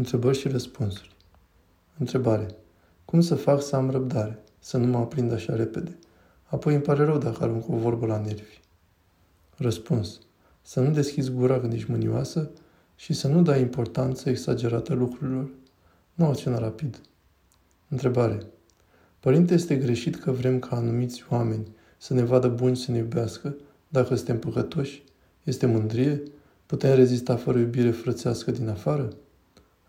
Întrebări și răspunsuri. Întrebare. Cum să fac să am răbdare? Să nu mă aprind așa repede. Apoi îmi pare rău dacă arunc o vorbă la nervi. Răspuns. Să nu deschizi gura când ești mânioasă și să nu dai importanță exagerată lucrurilor. Nu acționa rapid. Întrebare. Părinte, este greșit că vrem ca anumiți oameni să ne vadă buni să ne iubească dacă suntem păcătoși? Este mândrie? Putem rezista fără iubire frățească din afară?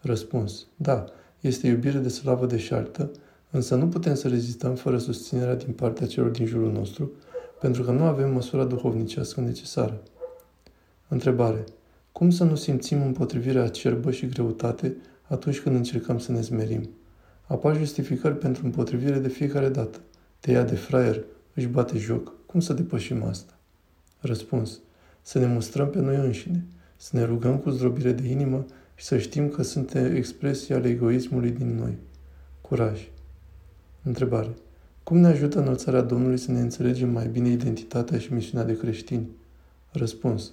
Răspuns. Da, este iubire de slavă deșartă, însă nu putem să rezistăm fără susținerea din partea celor din jurul nostru, pentru că nu avem măsura duhovnicească necesară. Întrebare. Cum să nu simțim împotrivirea acerbă și greutate atunci când încercăm să ne smerim? Apar justificări pentru împotrivire de fiecare dată. Te ia de fraier, își bate joc. Cum să depășim asta? Răspuns. Să ne mustrăm pe noi înșine, să ne rugăm cu zdrobire de inimă și să știm că suntem expresii ale egoismului din noi. Curaj. Întrebare. Cum ne ajută înălțarea Domnului să ne înțelegem mai bine identitatea și misiunea de creștini? Răspuns.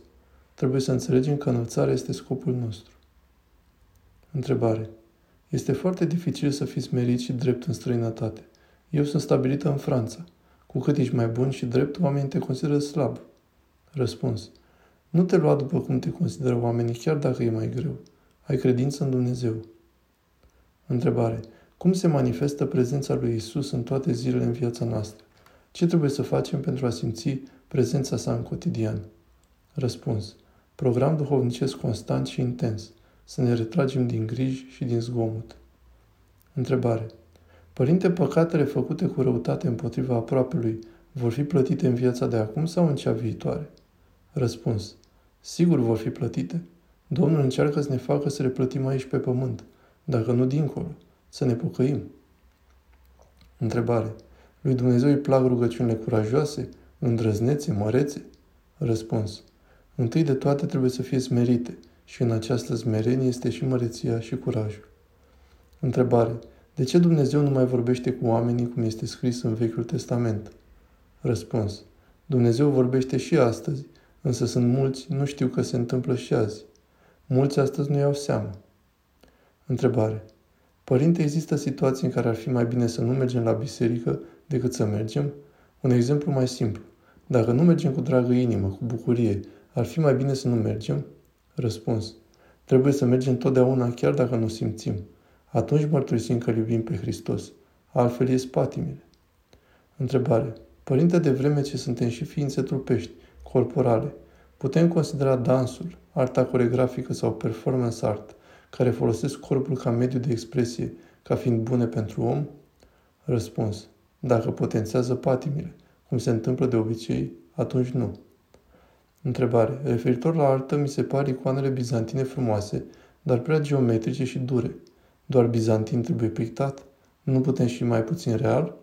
Trebuie să înțelegem că înălțarea este scopul nostru. Întrebare. Este foarte dificil să fii smerit și drept în străinătate. Eu sunt stabilită în Franța. Cu cât ești mai bun și drept, oamenii te consideră slab. Răspuns. Nu te lua după cum te consideră oamenii, chiar dacă e mai greu. Ai credință în Dumnezeu. Întrebare. Cum se manifestă prezența lui Isus în toate zilele în viața noastră? Ce trebuie să facem pentru a simți prezența sa în cotidian? Răspuns. Program duhovnicesc constant și intens. Să ne retragem din griji și din zgomot. Întrebare. Părinte, păcatele făcute cu răutate împotriva aproapelui vor fi plătite în viața de acum sau în cea viitoare? Răspuns. Sigur vor fi plătite. Domnul încearcă să ne facă să le plătim aici pe pământ, dacă nu dincolo, să ne pocăim. Întrebare. Lui Dumnezeu îi plac rugăciunile curajoase, îndrăznețe, mărețe? Răspuns. Întâi de toate trebuie să fie smerite și în această smerenie este și măreția și curajul. Întrebare. De ce Dumnezeu nu mai vorbește cu oamenii cum este scris în Vechiul Testament? Răspuns. Dumnezeu vorbește și astăzi, însă sunt mulți, nu știu că se întâmplă și azi. Mulți astăzi nu iau seama. Întrebare. Părinte, există situații în care ar fi mai bine să nu mergem la biserică decât să mergem? Un exemplu mai simplu. Dacă nu mergem cu dragă inimă, cu bucurie, ar fi mai bine să nu mergem? Răspuns. Trebuie să mergem totdeauna chiar dacă nu simțim. Atunci mărturisim că iubim pe Hristos. Altfel e spatimile. Întrebare. Părinte, de vreme ce suntem și ființe trupești, corporale, putem considera dansul, arta coregrafică sau performance art, care folosesc corpul ca mediu de expresie, ca fiind bune pentru om? Răspuns. Dacă potențează patimile, cum se întâmplă de obicei, atunci nu. Întrebare. Referitor la artă, mi se par icoanele bizantine frumoase, dar prea geometrice și dure. Doar bizantin trebuie pictat? Nu putem și mai puțin real?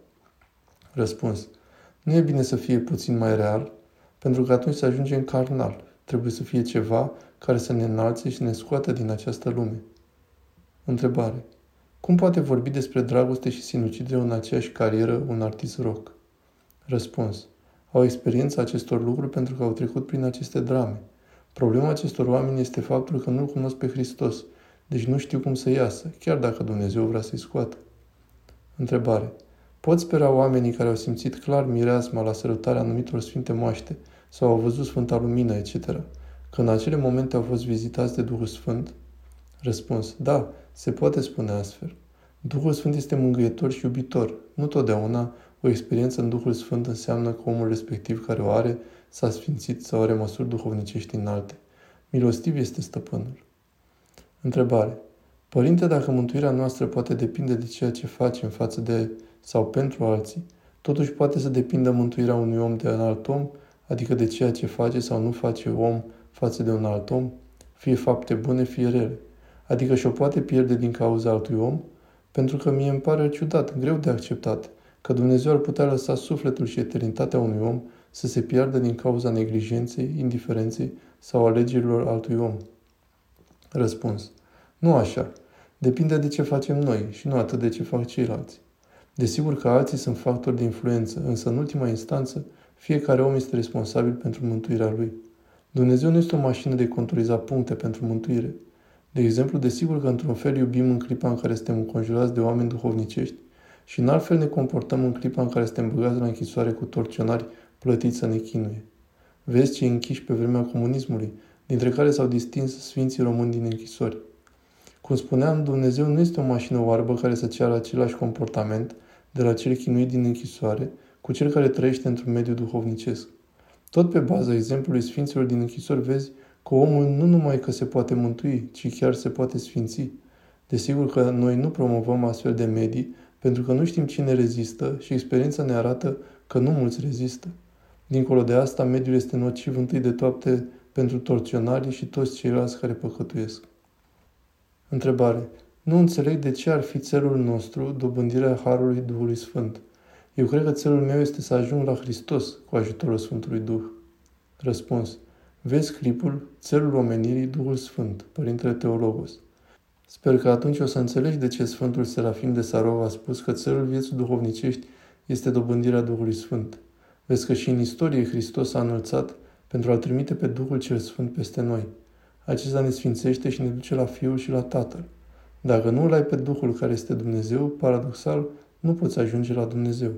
Răspuns. Nu e bine să fie puțin mai real, pentru că atunci se ajunge în carnal. Trebuie să fie ceva care să ne înalțe și ne scoată din această lume. Întrebare. Cum poate vorbi despre dragoste și sinucidere în aceeași carieră un artist rock? Răspuns. Au experiența acestor lucruri pentru că au trecut prin aceste drame. Problema acestor oameni este faptul că nu-L cunosc pe Hristos, deci nu știu cum să iasă, chiar dacă Dumnezeu vrea să-i scoată. Întrebare. Pot spera oamenii care au simțit clar mireasma la sărutarea anumitor sfinte moaște sau au văzut Sfânta Lumină, etc., că în acele momente au fost vizitați de Duhul Sfânt? Răspuns. Da, se poate spune astfel. Duhul Sfânt este mângâietor și iubitor. Nu totdeauna o experiență în Duhul Sfânt înseamnă că omul respectiv care o are s-a sfințit sau are măsuri duhovnicești înalte. Milostiv este stăpânul. Întrebare. Părinte, dacă mântuirea noastră poate depinde de ceea ce facem față de sau pentru alții, totuși poate să depindă mântuirea unui om de un alt om, adică de ceea ce face sau nu face om față de un alt om, fie fapte bune, fie rele. Adică și-o poate pierde din cauza altui om, pentru că mie îmi pare ciudat, greu de acceptat, că Dumnezeu ar putea lăsa sufletul și eternitatea unui om să se piardă din cauza neglijenței, indiferenței sau alegerilor altui om. Răspuns. Nu așa. Depinde de ce facem noi și nu atât de ce fac ceilalți. Desigur că alții sunt factori de influență, însă în ultima instanță, fiecare om este responsabil pentru mântuirea lui. Dumnezeu nu este o mașină de conturizat puncte pentru mântuire. De exemplu, desigur că într-un fel iubim în clipa în care suntem înconjurați de oameni duhovnicești și în alt fel ne comportăm în clipa în care suntem băgați la închisoare cu torționari plătiți să ne chinuie. Vezi ce închiși pe vremea comunismului, dintre care s-au distins Sfinții Români din închisori. Cum spuneam, Dumnezeu nu este o mașină oarbă care să ceară același comportament de la cel chinuit din închisoare cu cel care trăiește într-un mediu duhovnicesc. Tot pe baza exemplului Sfinților din închisori vezi că omul nu numai că se poate mântui, ci chiar se poate sfinți. Desigur că noi nu promovăm astfel de medii pentru că nu știm cine rezistă și experiența ne arată că nu mulți rezistă. Dincolo de asta, mediul este nociv întâi de toate pentru torționarii și toți ceilalți care păcătuiesc. Întrebare. Nu înțeleg de ce ar fi țelul nostru dobândirea Harului Duhului Sfânt. Eu cred că țelul meu este să ajung la Hristos cu ajutorul Sfântului Duh. Răspuns. Vezi clipul Țelul omenirii Duhul Sfânt, Părintele Teologos. Sper că atunci o să înțelegi de ce Sfântul Serafim de Sarov a spus că țelul vieții duhovnicești este dobândirea Duhului Sfânt. Vezi că și în istorie Hristos a înălțat pentru a-L trimite pe Duhul cel Sfânt peste noi. Acesta ne sfințește și ne duce la Fiul și la Tatăl. Dacă nu îl ai pe Duhul care este Dumnezeu, paradoxal, nu poți ajunge la Dumnezeu.